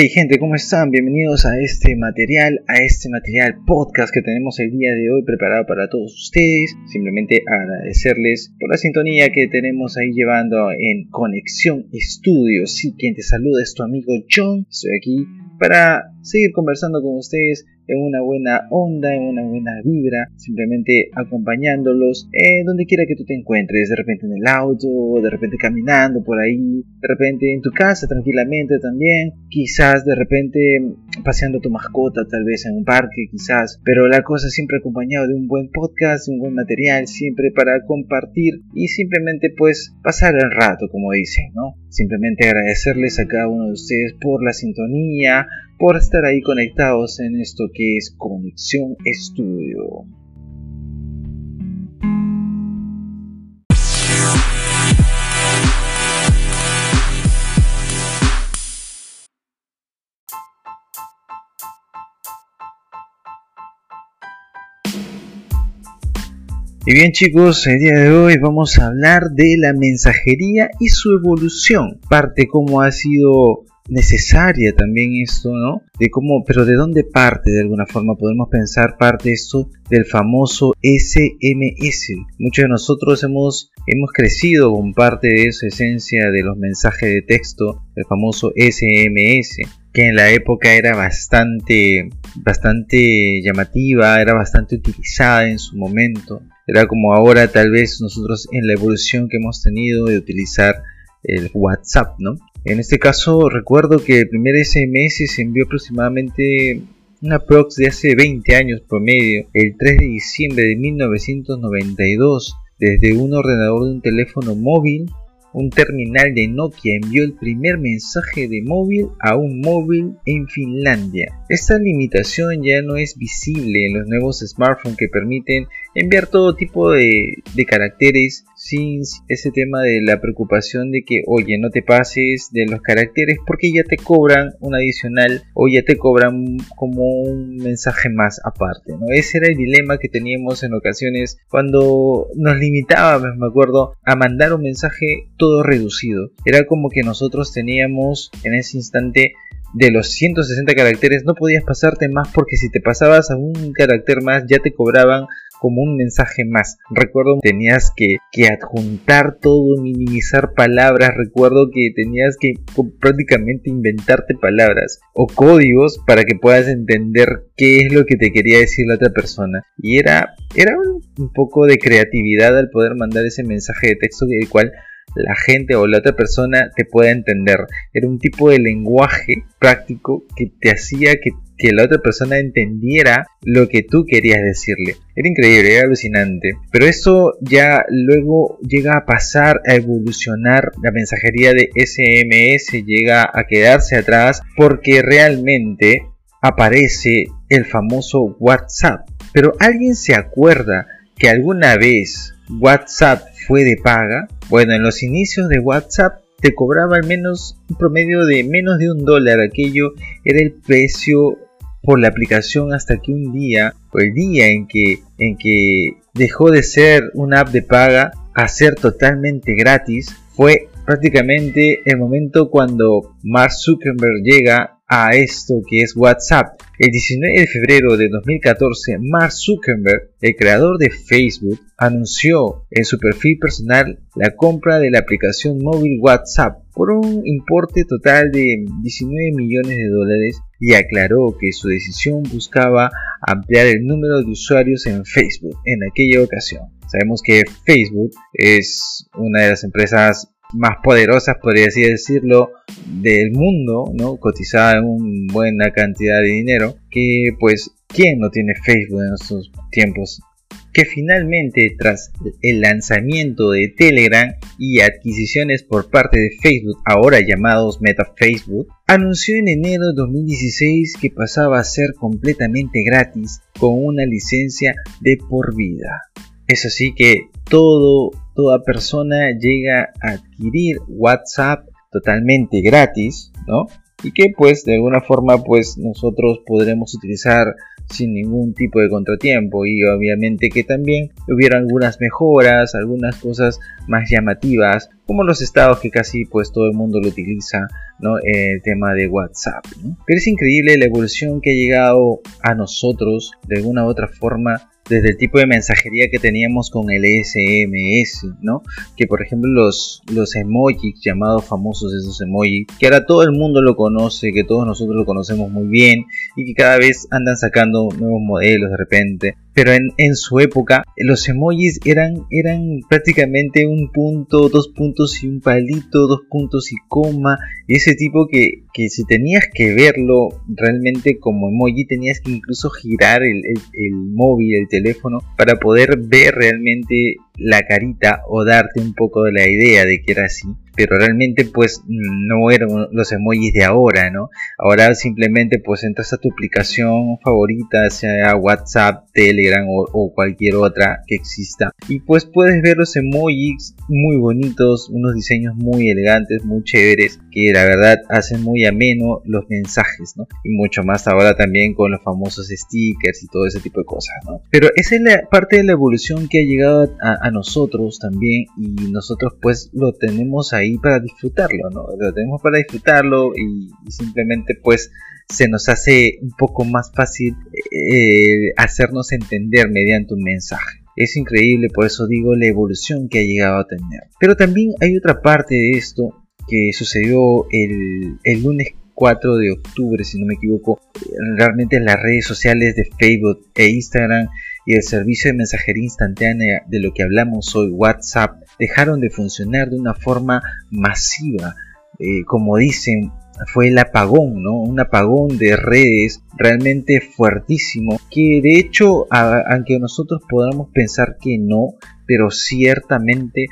Hey gente, ¿cómo están? Bienvenidos a este material, a este material podcast que tenemos el día de hoy preparado para todos ustedes. Simplemente agradecerles por la sintonía que tenemos ahí llevando en Conexión Estudios. Sí, quien te saluda es tu amigo John. Estoy aquí para seguir conversando con ustedes en una buena onda, en una buena vibra, simplemente acompañándolos eh, donde quiera que tú te encuentres, de repente en el auto, de repente caminando por ahí, de repente en tu casa tranquilamente también, quizás de repente paseando tu mascota, tal vez en un parque, quizás, pero la cosa siempre acompañado de un buen podcast, un buen material, siempre para compartir y simplemente pues pasar el rato, como dicen, ¿no? Simplemente agradecerles a cada uno de ustedes por la sintonía, por estar ahí conectados en esto que es Conexión Estudio. Y bien chicos, el día de hoy vamos a hablar de la mensajería y su evolución, parte cómo ha sido necesaria también esto, ¿no? De cómo, pero de dónde parte de alguna forma podemos pensar parte esto del famoso SMS. Muchos de nosotros hemos hemos crecido con parte de esa esencia de los mensajes de texto, el famoso SMS, que en la época era bastante bastante llamativa, era bastante utilizada en su momento. Era como ahora tal vez nosotros en la evolución que hemos tenido de utilizar el WhatsApp, ¿no? En este caso recuerdo que el primer SMS se envió aproximadamente una prox de hace 20 años promedio, el 3 de diciembre de 1992, desde un ordenador de un teléfono móvil un terminal de Nokia envió el primer mensaje de móvil a un móvil en Finlandia. Esta limitación ya no es visible en los nuevos smartphones que permiten enviar todo tipo de, caracteres sin ese tema de la preocupación de que, oye, no te pases de los caracteres porque ya te cobran un adicional o ya te cobran como un mensaje más aparte. ¿no? Ese era el dilema que teníamos en ocasiones cuando nos limitábamos, me acuerdo, a mandar un mensaje todo reducido. Era como que nosotros teníamos en ese instante de los 160 caracteres no podías pasarte más porque si te pasabas a un carácter más ya te cobraban como un mensaje más. Recuerdo tenías que, que, adjuntar todo, minimizar palabras. Recuerdo que tenías que prácticamente inventarte palabras o códigos para que puedas entender qué es lo que te quería decir la otra persona. Y era, era un poco de creatividad al poder mandar ese mensaje de texto el cual la gente o la otra persona te pueda entender. Era un tipo de lenguaje práctico que te hacía que, la otra persona entendiera lo que tú querías decirle. Era increíble, era alucinante. Pero eso ya luego llega a pasar a evolucionar. La mensajería de SMS llega a quedarse atrás porque realmente aparece el famoso WhatsApp. Pero ¿alguien se acuerda que alguna vez WhatsApp fue de paga? Bueno, en los inicios de WhatsApp te cobraba al menos un promedio de menos de un dólar. Aquello era el precio por la aplicación hasta que un día, o el día en que, en que dejó de ser una app de paga a ser totalmente gratis, fue prácticamente el momento cuando Mark Zuckerberg llega a esto que es WhatsApp. El 19 de febrero de 2014, Mark Zuckerberg, el creador de Facebook, anunció en su perfil personal la compra de la aplicación móvil WhatsApp por un importe total de 19 millones de dólares y aclaró que su decisión buscaba ampliar el número de usuarios en Facebook en aquella ocasión. Sabemos que Facebook es una de las empresas más poderosas, podría así decirlo, del mundo, ¿no? Cotizada en una buena cantidad de dinero, que pues, ¿quién no tiene Facebook en estos tiempos? Que finalmente, tras el lanzamiento de Telegram y adquisiciones por parte de Facebook, ahora llamados Meta Facebook, anunció en enero de 2016 que pasaba a ser completamente gratis con una licencia de por vida. Es así que todo toda persona llega a adquirir WhatsApp totalmente gratis, ¿no? Y que pues de alguna forma pues nosotros podremos utilizar sin ningún tipo de contratiempo y obviamente que también hubiera algunas mejoras, algunas cosas más llamativas, como los estados que casi pues todo el mundo lo utiliza ¿no? el tema de WhatsApp. Pero es increíble la evolución que ha llegado a nosotros de alguna u otra forma desde el tipo de mensajería que teníamos con el SMS, ¿no? Que por ejemplo los, los emojis llamados famosos esos emojis, que ahora todo el mundo lo conoce, que todos nosotros lo conocemos muy bien y que cada vez andan sacando nuevos modelos de repente pero en, su época los emojis eran, eran prácticamente un punto, dos puntos y un palito, dos puntos y coma, ese tipo que, que si tenías que verlo realmente como emoji tenías que incluso girar el, el móvil, el teléfono, para poder ver realmente la carita o darte un poco de la idea de que era así pero realmente pues no eran los emojis de ahora, ¿no? Ahora simplemente pues entras a tu aplicación favorita, sea WhatsApp, Telegram o, cualquier otra que exista y pues puedes ver los emojis muy bonitos, unos diseños muy elegantes, muy chéveres, que la verdad hacen muy ameno los mensajes, ¿no? Y mucho más ahora también con los famosos stickers y todo ese tipo de cosas, ¿no? Pero esa es la parte de la evolución que ha llegado a nosotros también y nosotros pues lo tenemos ahí para disfrutarlo, ¿no? Lo tenemos para disfrutarlo y, simplemente pues se nos hace un poco más fácil eh, hacernos entender mediante un mensaje. Es increíble, por eso digo la evolución que ha llegado a tener. Pero también hay otra parte de esto que sucedió el, el lunes 4 de octubre, si no me equivoco, realmente en las redes sociales de Facebook e Instagram y el servicio de mensajería instantánea de lo que hablamos hoy, WhatsApp, dejaron de funcionar de una forma masiva. Eh, como dicen, fue el apagón, ¿no? Un apagón de redes realmente fuertísimo, que de hecho, aunque nosotros podamos pensar que no, pero ciertamente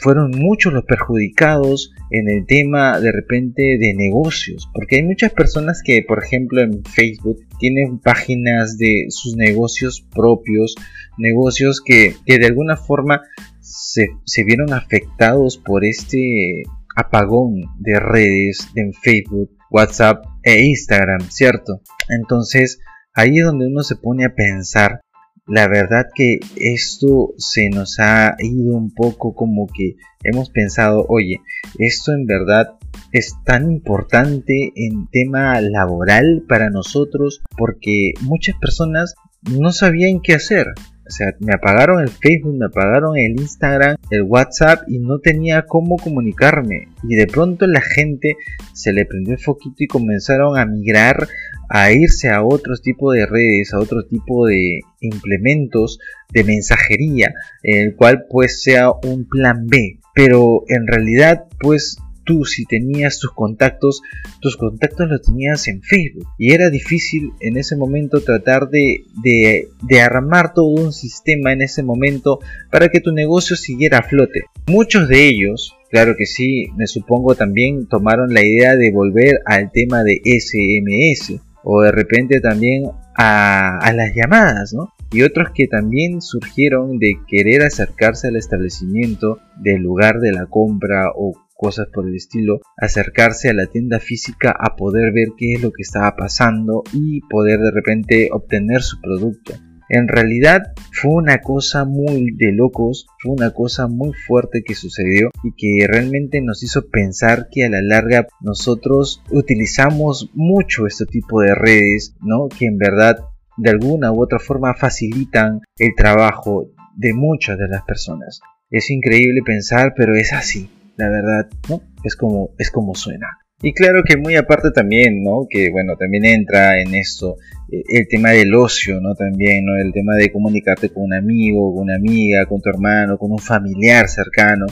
fueron muchos los perjudicados en el tema de repente de negocios, porque hay muchas personas que, por ejemplo, en Facebook tienen páginas de sus negocios propios, negocios que, de alguna forma se, se, vieron afectados por este apagón de redes en Facebook, WhatsApp e Instagram, ¿cierto? Entonces, ahí es donde uno se pone a pensar la verdad que esto se nos ha ido un poco como que hemos pensado, oye, esto en verdad es tan importante en tema laboral para nosotros porque muchas personas no sabían qué hacer. O sea, me apagaron el Facebook, me apagaron el Instagram, el WhatsApp y no tenía cómo comunicarme. Y de pronto la gente se le prendió el foquito y comenzaron a migrar a irse a otro tipo de redes, a otro tipo de implementos de mensajería, en el cual pues sea un plan B. Pero en realidad pues tú si tenías tus contactos, tus contactos los tenías en Facebook. Y era difícil en ese momento tratar de, de, armar todo un sistema en ese momento para que tu negocio siguiera a flote. Muchos de ellos, claro que sí, me supongo también tomaron la idea de volver al tema de SMS o de repente también a, las llamadas, ¿no? Y otros que también surgieron de querer acercarse al establecimiento del lugar de la compra o cosas por el estilo, acercarse a la tienda física a poder ver qué es lo que estaba pasando y poder de repente obtener su producto. En realidad fue una cosa muy de locos, fue una cosa muy fuerte que sucedió y que realmente nos hizo pensar que a la larga nosotros utilizamos mucho este tipo de redes, ¿no? Que en verdad de alguna u otra forma facilitan el trabajo de muchas de las personas. Es increíble pensar, pero es así, la verdad, ¿no? Es como es como suena. Y claro que muy aparte también, ¿no? Que bueno, también entra en esto eh, el tema del ocio, ¿no? También, ¿no? El tema de comunicarte con un amigo, con una amiga, con tu hermano, con un familiar cercano.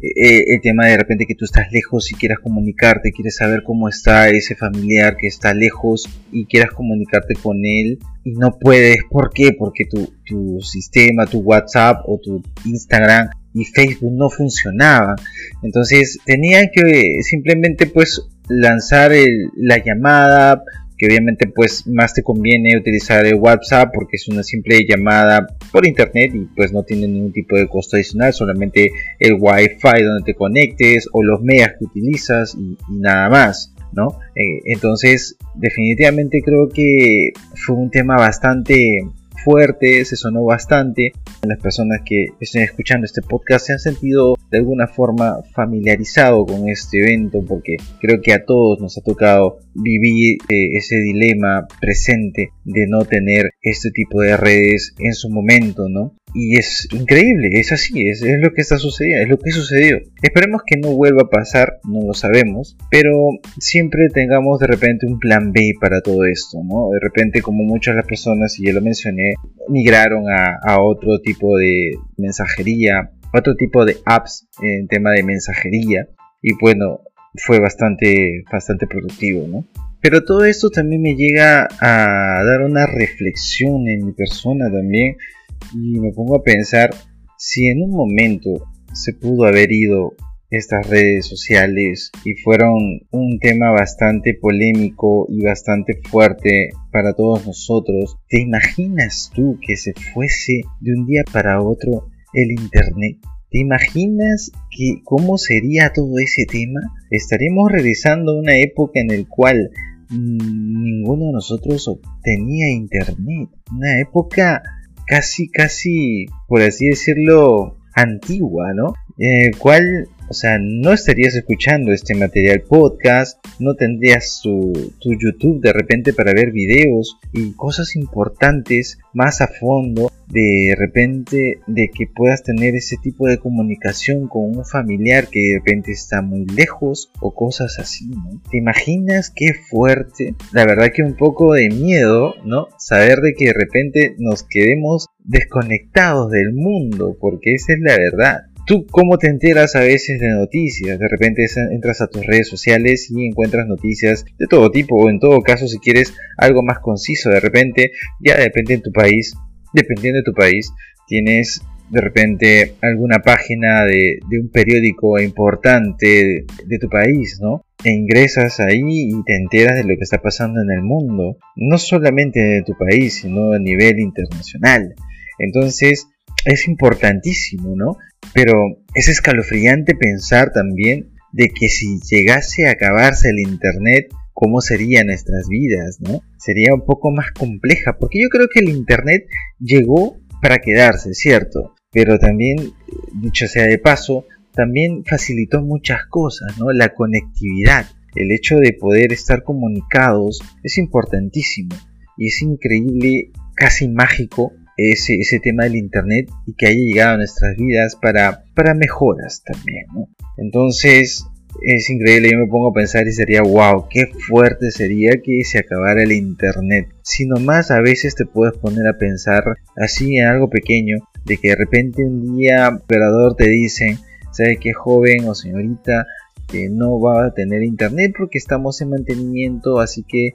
Eh, eh, el tema de repente que tú estás lejos y quieras comunicarte, quieres saber cómo está ese familiar que está lejos y quieras comunicarte con él y no puedes. ¿Por qué? Porque tu, tu sistema, tu WhatsApp o tu Instagram y Facebook no funcionaba. Entonces tenían que simplemente pues lanzar la llamada, que obviamente pues más te conviene utilizar el WhatsApp porque es una simple llamada por internet y pues no tiene ningún tipo de costo adicional, solamente el Wi-Fi donde te conectes o los megas que utilizas y, nada más, ¿no? Eh, entonces definitivamente creo que fue un tema bastante fuerte, se sonó bastante. Las personas que estén escuchando este podcast se han sentido de alguna forma familiarizado con este evento porque creo que a todos nos ha tocado vivir eh, ese dilema presente de no tener este tipo de redes en su momento, ¿no? Y es increíble, es así, es, es, lo que está sucediendo, es lo que sucedió. Esperemos que no vuelva a pasar, no lo sabemos, pero siempre tengamos de repente un plan B para todo esto, ¿no? De repente, como muchas de las personas, y ya lo mencioné, migraron a, a otro tipo de mensajería, otro tipo de apps en tema de mensajería, y bueno, fue bastante, bastante productivo, ¿no? Pero todo esto también me llega a dar una reflexión en mi persona también y me pongo a pensar si en un momento se pudo haber ido estas redes sociales y fueron un tema bastante polémico y bastante fuerte para todos nosotros. ¿Te imaginas tú que se fuese de un día para otro el Internet? ¿Te imaginas que cómo sería todo ese tema? Estaríamos regresando a una época en la cual ninguno de nosotros obtenía Internet. Una época casi, casi, por así decirlo, antigua, ¿no? En el cual o sea, no estarías escuchando este material podcast, no tendrías tu, YouTube de repente para ver videos y cosas importantes más a fondo de repente de que puedas tener ese tipo de comunicación con un familiar que de repente está muy lejos o cosas así, ¿no? ¿Te imaginas qué fuerte? La verdad que un poco de miedo, ¿no? Saber de que de repente nos quedemos desconectados del mundo, porque esa es la verdad. ¿Tú cómo te enteras a veces de noticias? De repente entras a tus redes sociales y encuentras noticias de todo tipo, o en todo caso, si quieres algo más conciso, de repente, ya depende en tu país, dependiendo de tu país, tienes de repente alguna página de, un periódico importante de, tu país, ¿no? E ingresas ahí y te enteras de lo que está pasando en el mundo, no solamente de tu país, sino a nivel internacional. Entonces, es importantísimo, ¿no? Pero es escalofriante pensar también de que si llegase a acabarse el Internet, ¿cómo serían nuestras vidas, ¿no? Sería un poco más compleja, porque yo creo que el Internet llegó para quedarse, ¿cierto? Pero también, dicho sea de paso, también facilitó muchas cosas, ¿no? La conectividad, el hecho de poder estar comunicados es importantísimo y es increíble, casi mágico ese, ese tema del Internet y que haya llegado a nuestras vidas para, para mejoras también. Entonces es increíble, yo me pongo a pensar y sería, wow, qué fuerte sería que se acabara el Internet. Si nomás a veces te puedes poner a pensar así en algo pequeño, de que de repente un día operador te dice, ¿sabe qué joven o señorita? que no va a tener internet porque estamos en mantenimiento así que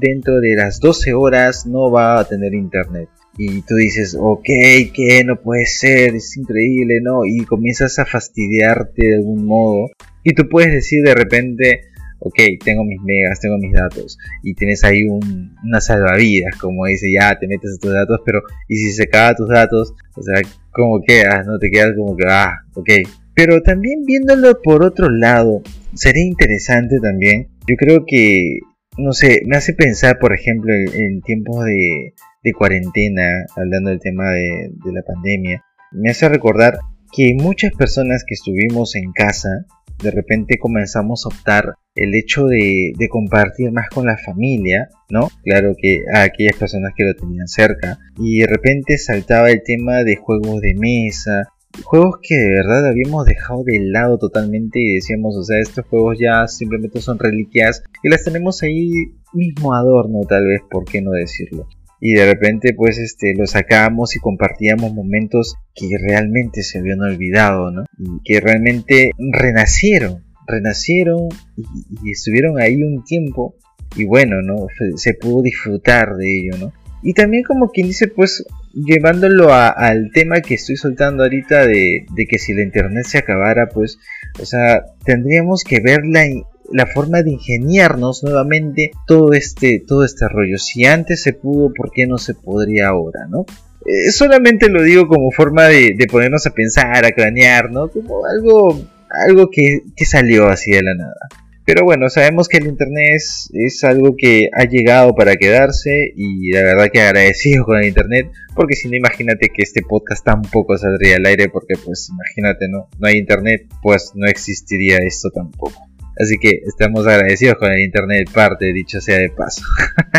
dentro de las 12 horas no va a tener internet y tú dices, ok, que no puede ser, es increíble, ¿no? Y comienzas a fastidiarte de algún modo. Y tú puedes decir de repente, ok, tengo mis megas, tengo mis datos. Y tienes ahí un, una salvavidas, como dice, ya te metes a tus datos, pero ¿y si se acaban tus datos? O sea, ¿cómo quedas? No te quedas como que, ah, ok. Pero también viéndolo por otro lado, sería interesante también. Yo creo que, no sé, me hace pensar, por ejemplo, en tiempos de, de cuarentena, hablando del tema de, la pandemia, me hace recordar que muchas personas que estuvimos en casa, de repente comenzamos a optar el hecho de, de, compartir más con la familia, ¿no? Claro que a aquellas personas que lo tenían cerca. Y de repente saltaba el tema de juegos de mesa, juegos que de verdad habíamos dejado de lado totalmente y decíamos, o sea, estos juegos ya simplemente son reliquias y las tenemos ahí mismo adorno, tal vez, ¿por qué no decirlo? Y de repente pues este lo sacábamos y compartíamos momentos que realmente se habían olvidado, ¿no? Y que realmente renacieron, renacieron y, estuvieron ahí un tiempo y bueno, ¿no? Se pudo disfrutar de ello, ¿no? Y también como quien dice pues llevándolo al tema que estoy soltando ahorita de, de, que si la internet se acabara pues, o sea, tendríamos que verla la forma de ingeniarnos nuevamente todo este, todo este rollo. Si antes se pudo, ¿por qué no se podría ahora, no? Eh, solamente lo digo como forma de, ponernos a pensar, a cranear, ¿no? Como algo, algo que, que salió así de la nada. Pero bueno, sabemos que el Internet es, algo que ha llegado para quedarse y la verdad que agradecido con el Internet porque si no imagínate que este podcast tampoco saldría al aire porque pues imagínate, ¿no? No hay Internet, pues no existiría esto tampoco. Así que estamos agradecidos con el Internet parte, dicho sea de paso.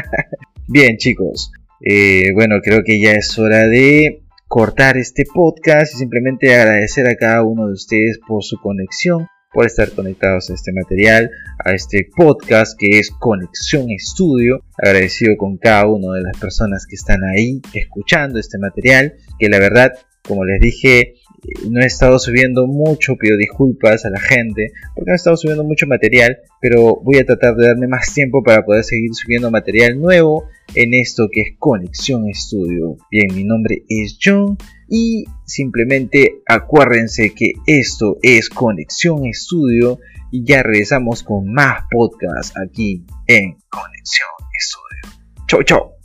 Bien chicos, eh, bueno creo que ya es hora de cortar este podcast y simplemente agradecer a cada uno de ustedes por su conexión por estar conectados a este material, a este podcast que es Conexión Estudio. Agradecido con cada una de las personas que están ahí escuchando este material, que la verdad, como les dije, no he estado subiendo mucho, pido disculpas a la gente, porque no he estado subiendo mucho material, pero voy a tratar de darme más tiempo para poder seguir subiendo material nuevo en esto que es Conexión Estudio. Bien, mi nombre es John y simplemente acuérdense que esto es Conexión Estudio y ya regresamos con más podcasts aquí en Conexión Estudio. Chau, chau.